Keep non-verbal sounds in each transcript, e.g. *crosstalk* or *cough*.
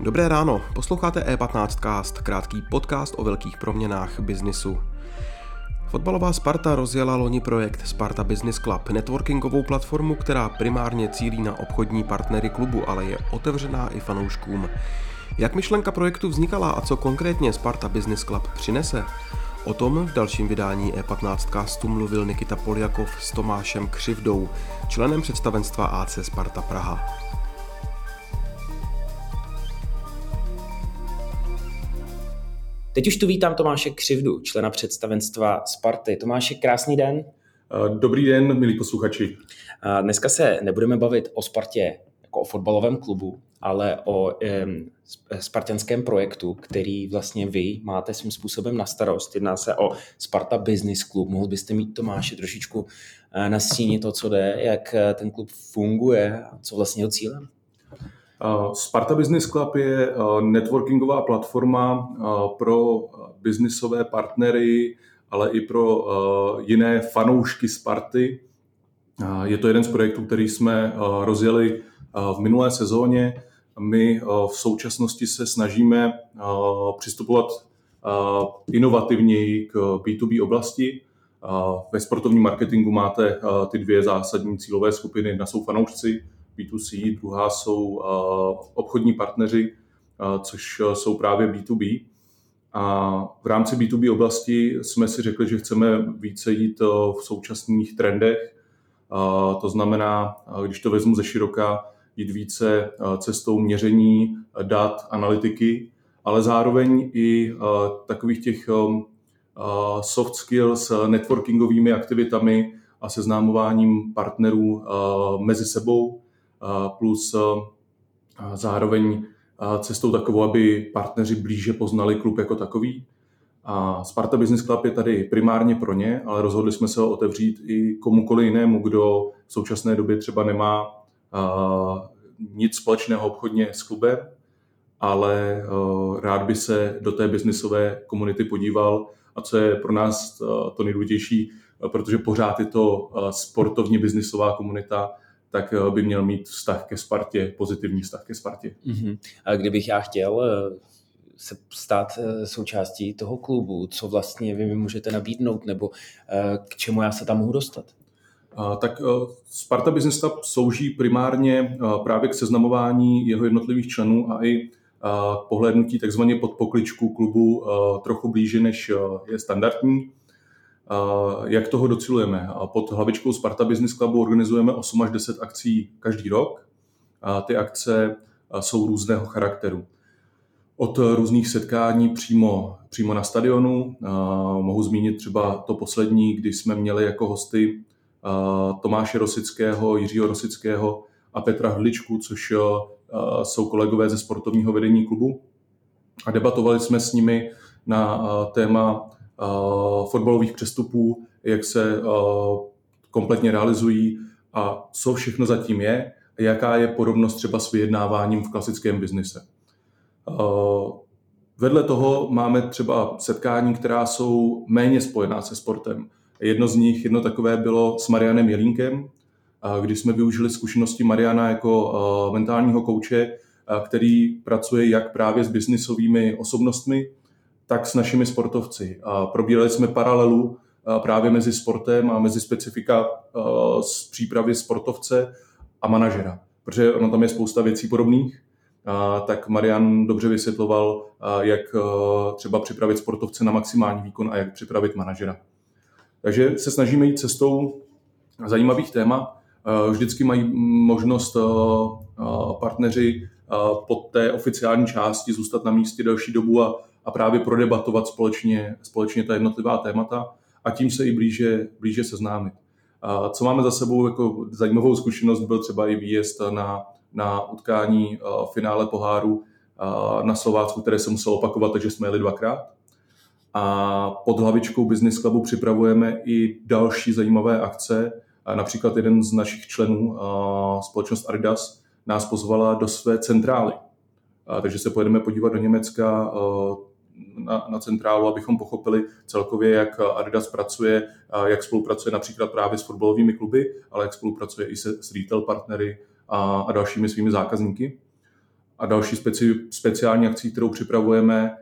Dobré ráno, posloucháte E15cast, krátký podcast o velkých proměnách biznisu. Fotbalová Sparta rozjela loni projekt Sparta Business Club, networkingovou platformu, která primárně cílí na obchodní partnery klubu, ale je otevřená i fanouškům. Jak myšlenka projektu vznikala a co konkrétně Sparta Business Club přinese? O tom v dalším vydání E15 castu mluvil Nikita Poljakov s Tomášem Křivdou, členem představenstva AC Sparta Praha. Teď už tu vítám Tomáše Křivdu, člena představenstva Sparty. Tomáše, krásný den. Dobrý den, milí posluchači. Dneska se nebudeme bavit o Spartě jako o fotbalovém klubu, ale o um, spartanském projektu, který vlastně vy máte svým způsobem na starost. Jedná se o Sparta Business Club. Mohl byste mít Tomáše trošičku uh, nastínit to, co jde, jak uh, ten klub funguje a co vlastně jeho cílem? Sparta Business Club je networkingová platforma pro biznisové partnery, ale i pro jiné fanoušky Sparty. Je to jeden z projektů, který jsme rozjeli v minulé sezóně. My v současnosti se snažíme přistupovat inovativněji k B2B oblasti. Ve sportovním marketingu máte ty dvě zásadní cílové skupiny. Jedna jsou fanoušci, B2C, druhá jsou obchodní partneři, což jsou právě B2B. A v rámci B2B oblasti jsme si řekli, že chceme více jít v současných trendech. To znamená, když to vezmu ze široka, jít více cestou měření dat, analytiky, ale zároveň i takových těch soft skills, networkingovými aktivitami a seznámováním partnerů mezi sebou, plus zároveň cestou takovou, aby partneři blíže poznali klub jako takový. A Sparta Business Club je tady primárně pro ně, ale rozhodli jsme se ho otevřít i komukoli jinému, kdo v současné době třeba nemá nic společného obchodně s klubem, ale rád by se do té biznisové komunity podíval a co je pro nás to nejdůležitější, protože pořád je to sportovně biznisová komunita, tak by měl mít vztah ke Spartě, pozitivní vztah ke Spartě. Mm-hmm. A kdybych já chtěl se stát součástí toho klubu, co vlastně vy mi můžete nabídnout, nebo k čemu já se tam mohu dostat? Tak Sparta Business Club slouží primárně právě k seznamování jeho jednotlivých členů a i k pohlednutí takzvaně pod pokličku klubu trochu blíže, než je standardní. Jak toho docilujeme? Pod hlavičkou Sparta Business Clubu organizujeme 8 až 10 akcí každý rok. Ty akce jsou různého charakteru. Od různých setkání přímo, přímo na stadionu. Mohu zmínit třeba to poslední, kdy jsme měli jako hosty Tomáše Rosického, Jiřího Rosického a Petra Hličku, což jsou kolegové ze sportovního vedení klubu. A debatovali jsme s nimi na téma fotbalových přestupů, jak se kompletně realizují a co všechno zatím je a jaká je podobnost třeba s vyjednáváním v klasickém biznise. Vedle toho máme třeba setkání, která jsou méně spojená se sportem. Jedno z nich, jedno takové bylo s Marianem Jelínkem, kdy jsme využili zkušenosti Mariana jako mentálního kouče, který pracuje jak právě s biznisovými osobnostmi, tak s našimi sportovci. Probírali jsme paralelu právě mezi sportem a mezi specifika z přípravy sportovce a manažera. Protože ono tam je spousta věcí podobných, tak Marian dobře vysvětloval, jak třeba připravit sportovce na maximální výkon a jak připravit manažera. Takže se snažíme jít cestou zajímavých témat. Vždycky mají možnost partneři po té oficiální části zůstat na místě delší dobu a a právě prodebatovat společně, společně ta jednotlivá témata a tím se i blíže, blíže seznámit. A co máme za sebou jako zajímavou zkušenost, byl třeba i výjezd na, na utkání finále poháru na Slovácku, které se muselo opakovat, takže jsme jeli dvakrát. A pod hlavičkou Business Clubu připravujeme i další zajímavé akce. Například jeden z našich členů, společnost Aridas, nás pozvala do své centrály. Takže se pojedeme podívat do Německa na, na centrálu, abychom pochopili celkově, jak Adidas pracuje, jak spolupracuje například právě s fotbalovými kluby, ale jak spolupracuje i se, s retail partnery a, a dalšími svými zákazníky. A další speci, speciální akcí, kterou připravujeme,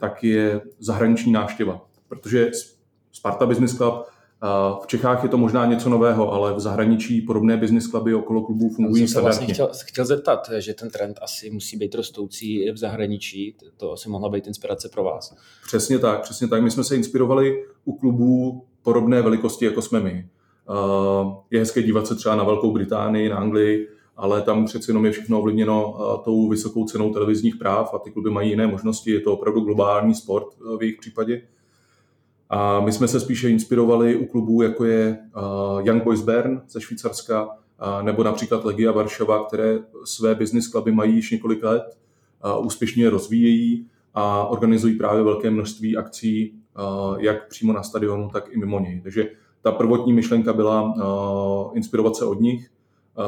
tak je zahraniční návštěva. Protože Sparta Business Club v Čechách je to možná něco nového, ale v zahraničí podobné business cluby okolo klubů fungují jsem se vlastně chtěl, chtěl zeptat, že ten trend asi musí být rostoucí v zahraničí. To asi mohla být inspirace pro vás. Přesně tak, přesně tak. My jsme se inspirovali u klubů podobné velikosti, jako jsme my. Je hezké dívat se třeba na Velkou Británii, na Anglii, ale tam přeci jenom je všechno ovlivněno tou vysokou cenou televizních práv a ty kluby mají jiné možnosti. Je to opravdu globální sport v jejich případě. A my jsme se spíše inspirovali u klubů, jako je Young Boys Bern ze Švýcarska, nebo například Legia Varšava, které své business kluby mají již několik let, úspěšně rozvíjejí a organizují právě velké množství akcí, jak přímo na stadionu, tak i mimo něj. Takže ta prvotní myšlenka byla inspirovat se od nich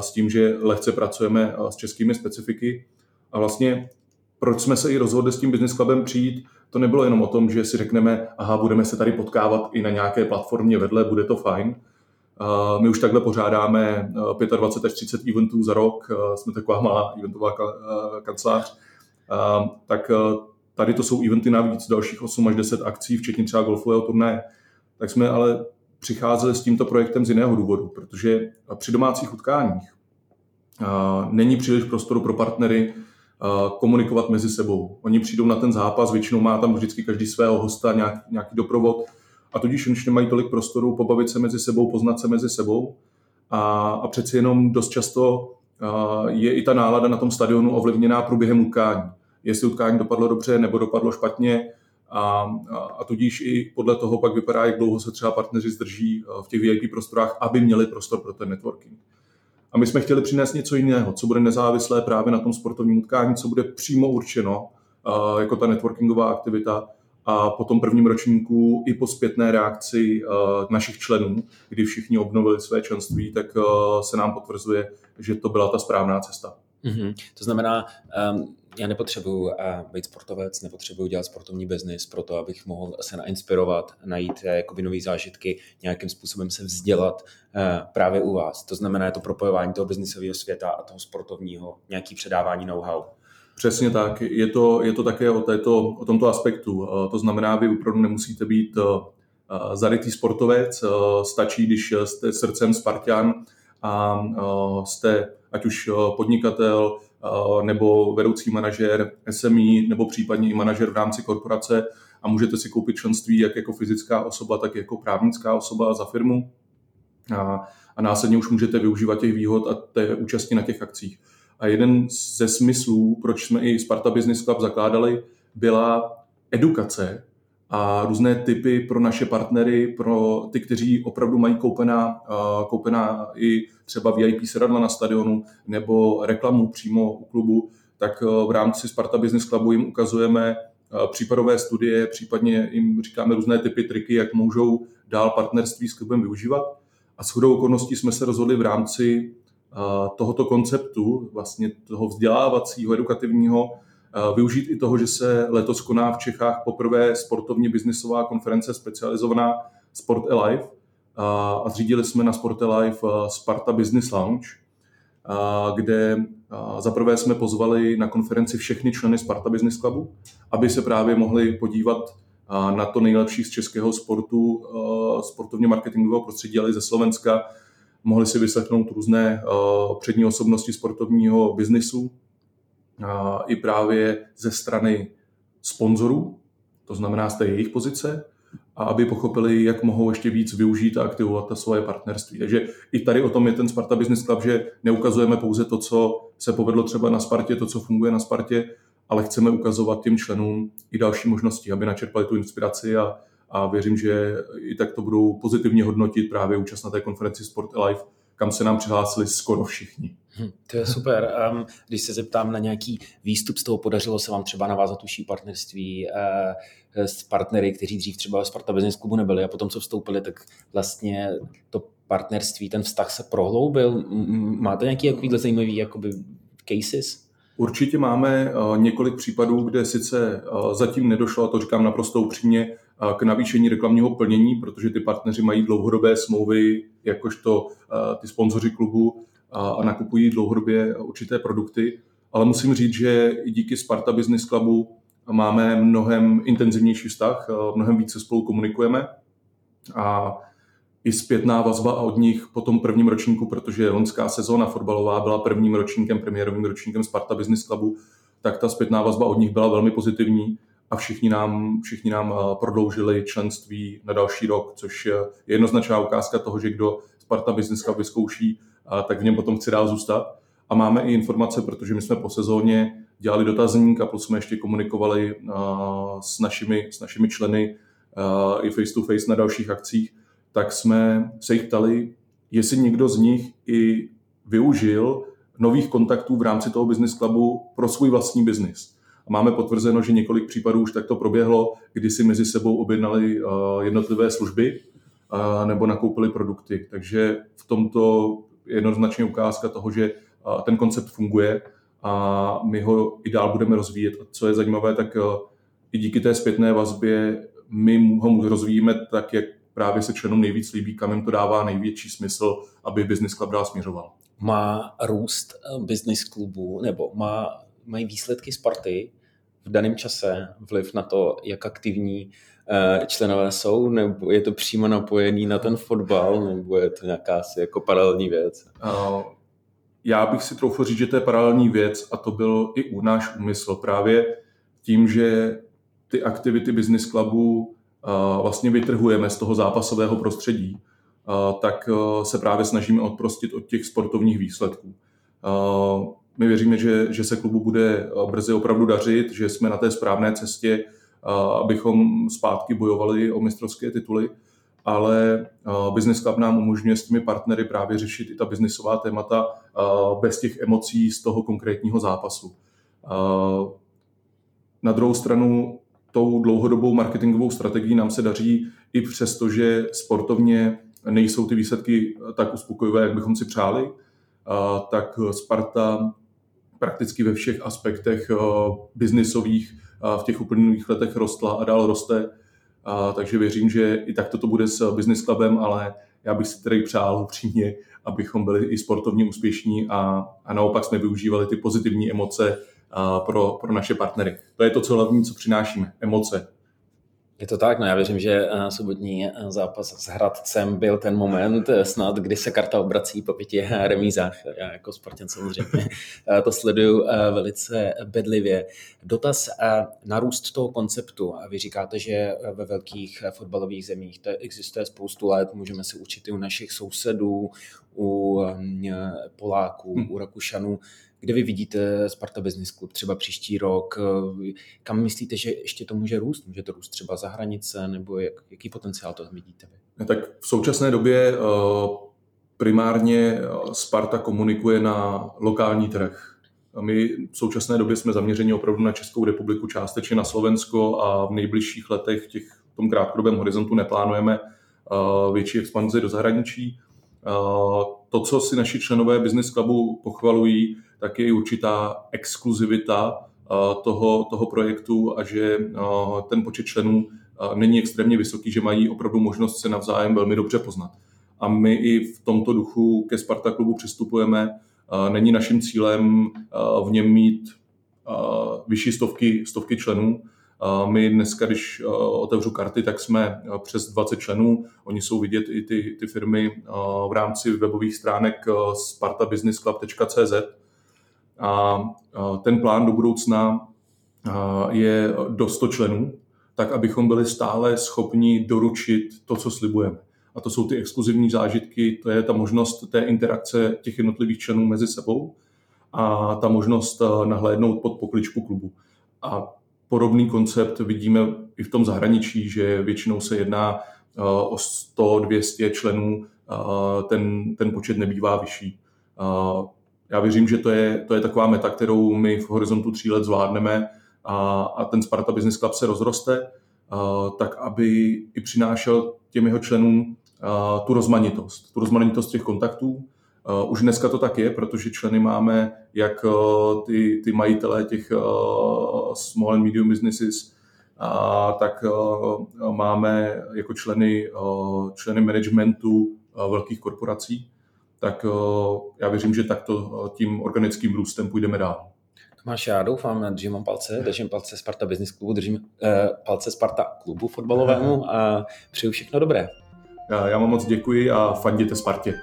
s tím, že lehce pracujeme s českými specifiky. A vlastně proč jsme se i rozhodli s tím business clubem přijít, to nebylo jenom o tom, že si řekneme, aha, budeme se tady potkávat i na nějaké platformě vedle, bude to fajn. My už takhle pořádáme 25 až 30 eventů za rok, jsme taková malá eventová kancelář. Tak tady to jsou eventy navíc, dalších 8 až 10 akcí, včetně třeba golfového turnaje. Tak jsme ale přicházeli s tímto projektem z jiného důvodu, protože při domácích utkáních není příliš prostoru pro partnery, komunikovat mezi sebou. Oni přijdou na ten zápas, většinou má tam vždycky každý svého hosta, nějaký, doprovod a tudíž už nemají tolik prostoru pobavit se mezi sebou, poznat se mezi sebou a, a přeci jenom dost často je i ta nálada na tom stadionu ovlivněná průběhem utkání. Jestli utkání dopadlo dobře nebo dopadlo špatně a, a, a tudíž i podle toho pak vypadá, jak dlouho se třeba partneři zdrží v těch VIP prostorách, aby měli prostor pro ten networking. A my jsme chtěli přinést něco jiného, co bude nezávislé právě na tom sportovním utkání, co bude přímo určeno uh, jako ta networkingová aktivita a po tom prvním ročníku i po zpětné reakci uh, našich členů, kdy všichni obnovili své členství, tak se nám potvrzuje, že to byla ta správná cesta. Mm-hmm. To znamená, um, já nepotřebuju uh, být sportovec, nepotřebuju dělat sportovní biznis pro to, abych mohl se nainspirovat, najít uh, jakoby nové zážitky, nějakým způsobem se vzdělat uh, právě u vás. To znamená, je to propojování toho biznisového světa a toho sportovního, nějaký předávání know-how. Přesně tak. Je to, je to také o, této, o tomto aspektu. To znamená, vy opravdu nemusíte být zarytý sportovec, stačí, když jste srdcem Spartan a jste ať už podnikatel, nebo vedoucí manažer SME, nebo případně i manažer v rámci korporace a můžete si koupit členství jak jako fyzická osoba, tak jako právnická osoba za firmu a, a následně už můžete využívat těch výhod a té účasti na těch akcích. A jeden ze smyslů, proč jsme i Sparta Business Club zakládali, byla edukace a různé typy pro naše partnery, pro ty, kteří opravdu mají koupená, koupená i třeba VIP sedadla na stadionu nebo reklamu přímo u klubu, tak v rámci Sparta Business Clubu jim ukazujeme případové studie, případně jim říkáme různé typy, triky, jak můžou dál partnerství s klubem využívat. A shodou okolností jsme se rozhodli v rámci tohoto konceptu, vlastně toho vzdělávacího, edukativního, využít i toho, že se letos koná v Čechách poprvé sportovně biznisová konference specializovaná Sport Alive a zřídili jsme na Sport Alive Sparta Business Lounge, kde zaprvé jsme pozvali na konferenci všechny členy Sparta Business Clubu, aby se právě mohli podívat na to nejlepší z českého sportu, sportovně marketingového prostředí, ale i ze Slovenska. Mohli si vyslechnout různé přední osobnosti sportovního biznisu, i právě ze strany sponzorů, to znamená z té jejich pozice, a aby pochopili, jak mohou ještě víc využít a aktivovat ta svoje partnerství. Takže i tady o tom je ten Sparta Business Club, že neukazujeme pouze to, co se povedlo třeba na Spartě, to, co funguje na Spartě, ale chceme ukazovat těm členům i další možnosti, aby načerpali tu inspiraci a, a věřím, že i tak to budou pozitivně hodnotit právě účast na té konferenci Sport Alive, kam se nám přihlásili skoro všichni. Hm, to je super. Um, když se zeptám na nějaký výstup z toho, podařilo se vám třeba navázat užší partnerství uh, s partnery, kteří dřív třeba Sparta Business Clubu nebyli a potom, co vstoupili, tak vlastně to partnerství, ten vztah se prohloubil. Máte nějaký takovýhle zajímavý jakoby cases? Určitě máme několik případů, kde sice zatím nedošlo, a to říkám naprosto upřímně, k navýšení reklamního plnění, protože ty partneři mají dlouhodobé smlouvy, jakožto ty sponzoři klubu a nakupují dlouhodobě určité produkty. Ale musím říct, že i díky Sparta Business Clubu máme mnohem intenzivnější vztah, mnohem více spolu komunikujeme a i zpětná vazba od nich po tom prvním ročníku, protože loňská sezóna fotbalová byla prvním ročníkem, premiérovým ročníkem Sparta Business Clubu, tak ta zpětná vazba od nich byla velmi pozitivní a všichni nám, všichni nám eh, prodloužili členství na další rok, což je jednoznačná ukázka toho, že kdo Sparta Business Club vyzkouší, eh, tak v něm potom chce dál zůstat. A máme i informace, protože my jsme po sezóně dělali dotazník a plus jsme ještě komunikovali eh, s našimi, s našimi členy i face to face na dalších akcích, tak jsme se jich ptali, jestli někdo z nich i využil nových kontaktů v rámci toho business clubu pro svůj vlastní biznis. A máme potvrzeno, že několik případů už takto proběhlo, kdy si mezi sebou objednali eh, jednotlivé služby eh, nebo nakoupili produkty. Takže v tomto je jednoznačně ukázka toho, že eh, ten koncept funguje a my ho i dál budeme rozvíjet. A co je zajímavé, tak i díky té zpětné vazbě my ho rozvíjíme tak, jak právě se členům nejvíc líbí, kam jim to dává největší smysl, aby Business Club dál směřoval. Má růst business klubu, nebo má mají výsledky Sparty v daném čase vliv na to, jak aktivní eh, členové jsou, nebo je to přímo napojený na ten fotbal, nebo je to nějaká asi jako paralelní věc? Já bych si troufl říct, že to je paralelní věc a to byl i u náš úmysl. Právě tím, že ty aktivity business clubu vlastně vytrhujeme z toho zápasového prostředí, tak eh, se právě snažíme odprostit od těch sportovních výsledků. My věříme, že, že se klubu bude eh, brzy opravdu dařit, že jsme na té správné cestě, eh, abychom zpátky bojovali o mistrovské tituly, ale eh, Business Club nám umožňuje s těmi partnery právě řešit i ta biznisová témata bez těch emocí z toho konkrétního zápasu. Na druhou stranu tou dlouhodobou marketingovou strategií nám se daří i přesto, že sportovně nejsou ty výsledky tak uspokojivé, jak bychom si přáli, tak Sparta prakticky ve všech aspektech eh, biznisových v těch uplynulých letech rostla a dál roste. Takže věřím, že i tak to bude s Business Clubem, ale já bych si tedy přál upřímně, abychom byli i sportovně úspěšní a, a naopak jsme využívali ty pozitivní emoce pro, pro naše partnery. To je to, co hlavní, co přinášíme, emoce. Je to tak, no já věřím, že eh, sobotní eh, zápas s Hradcem byl ten moment eh, snad, kdy se karta obrací po pěti *laughs* remízách. Já jako sportěn samozřejmě to sleduju velice bedlivě. Dotaz na růst toho konceptu. Vy říkáte, že ve velkých fotbalových zemích to existuje spoustu let, můžeme se učit i u našich sousedů, u Poláků, hmm. u Rakušanů. Kde vy vidíte Sparta Business Club třeba příští rok? Kam myslíte, že ještě to může růst? Může to růst třeba za hranice, nebo jak, jaký potenciál to vidíte vy? No tak v současné době eh, primárně eh, Sparta komunikuje na lokální trh. My v současné době jsme zaměřeni opravdu na Českou republiku, částečně na Slovensko a v nejbližších letech těch, v tom krátkodobém horizontu neplánujeme eh, větší expanzi do zahraničí. To, co si naši členové Business Clubu pochvalují, tak je i určitá exkluzivita toho, toho projektu a že ten počet členů není extrémně vysoký, že mají opravdu možnost se navzájem velmi dobře poznat. A my i v tomto duchu ke Sparta klubu přistupujeme. Není naším cílem v něm mít vyšší stovky, stovky členů. My dneska, když otevřu karty, tak jsme přes 20 členů. Oni jsou vidět i ty, ty firmy v rámci webových stránek spartabusinessclub.cz a ten plán do budoucna je do 100 členů, tak abychom byli stále schopni doručit to, co slibujeme. A to jsou ty exkluzivní zážitky, to je ta možnost té interakce těch jednotlivých členů mezi sebou a ta možnost nahlédnout pod pokličku klubu. A podobný koncept vidíme i v tom zahraničí, že většinou se jedná o 100-200 členů, ten, ten počet nebývá vyšší. Já věřím, že to je, to je taková meta, kterou my v horizontu tří let zvládneme a, a ten Sparta Business Club se rozroste, tak aby i přinášel těm jeho členům tu rozmanitost, tu rozmanitost těch kontaktů Už dneska to tak je, protože členy máme jak ty, ty majitelé těch small and medium businesses, a tak máme jako členy, členy managementu velkých korporací. Tak já věřím, že takto tím organickým růstem půjdeme dál. Tomáš, já doufám, držím mám palce, držím palce Sparta Business Klubu, držím eh, palce Sparta klubu fotbalovému a přeju všechno dobré. Já, já vám moc děkuji a fanděte Spartě.